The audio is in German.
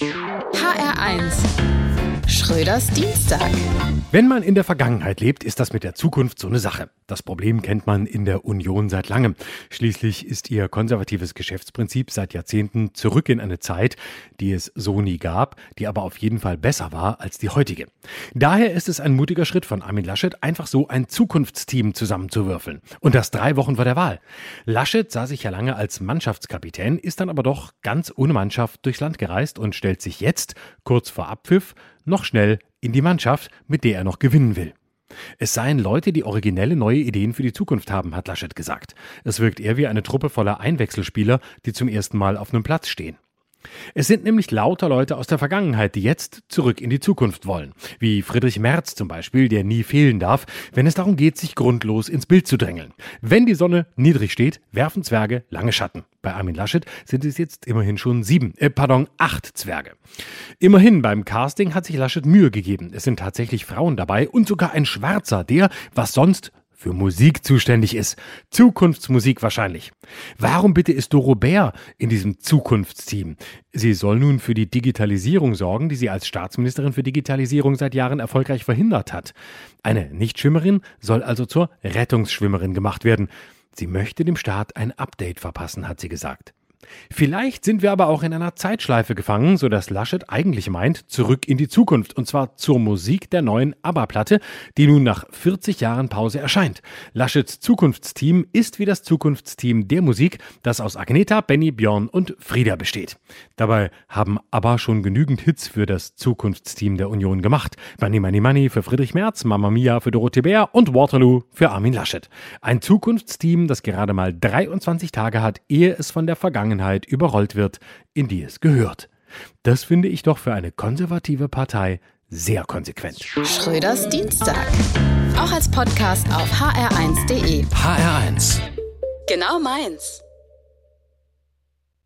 HR1 Schröders Dienstag. Wenn man in der Vergangenheit lebt, ist das mit der Zukunft so eine Sache. Das Problem kennt man in der Union seit langem. Schließlich ist ihr konservatives Geschäftsprinzip seit Jahrzehnten zurück in eine Zeit, die es so nie gab, die aber auf jeden Fall besser war als die heutige. Daher ist es ein mutiger Schritt von Armin Laschet, einfach so ein Zukunftsteam zusammenzuwürfeln. Und das drei Wochen vor der Wahl. Laschet sah sich ja lange als Mannschaftskapitän, ist dann aber doch ganz ohne Mannschaft durchs Land gereist und stellt sich jetzt, kurz vor Abpfiff, noch schnell in die Mannschaft, mit der er noch gewinnen will. Es seien Leute, die originelle neue Ideen für die Zukunft haben, hat Laschet gesagt. Es wirkt eher wie eine Truppe voller Einwechselspieler, die zum ersten Mal auf einem Platz stehen. Es sind nämlich lauter Leute aus der Vergangenheit, die jetzt zurück in die Zukunft wollen. Wie Friedrich Merz zum Beispiel, der nie fehlen darf, wenn es darum geht, sich grundlos ins Bild zu drängeln. Wenn die Sonne niedrig steht, werfen Zwerge lange Schatten. Bei Armin Laschet sind es jetzt immerhin schon sieben, äh, pardon, acht Zwerge. Immerhin beim Casting hat sich Laschet Mühe gegeben. Es sind tatsächlich Frauen dabei und sogar ein Schwarzer, der, was sonst für Musik zuständig ist. Zukunftsmusik wahrscheinlich. Warum bitte ist Doro Bär in diesem Zukunftsteam? Sie soll nun für die Digitalisierung sorgen, die sie als Staatsministerin für Digitalisierung seit Jahren erfolgreich verhindert hat. Eine Nichtschwimmerin soll also zur Rettungsschwimmerin gemacht werden. Sie möchte dem Staat ein Update verpassen, hat sie gesagt. Vielleicht sind wir aber auch in einer Zeitschleife gefangen, so dass Laschet eigentlich meint, zurück in die Zukunft, und zwar zur Musik der neuen ABBA-Platte, die nun nach 40 Jahren Pause erscheint. Laschets Zukunftsteam ist wie das Zukunftsteam der Musik, das aus Agneta, Benny, Björn und Frieda besteht. Dabei haben ABBA schon genügend Hits für das Zukunftsteam der Union gemacht. Money Money Money für Friedrich Merz, Mamma Mia für Dorothee Bär und Waterloo für Armin Laschet. Ein Zukunftsteam, das gerade mal 23 Tage hat, ehe es von der Vergangenheit Vergangenheit überrollt wird, in die es gehört. Das finde ich doch für eine konservative Partei sehr konsequent. Schröders Dienstag. Auch als Podcast auf hr1.de. HR1. Genau meins.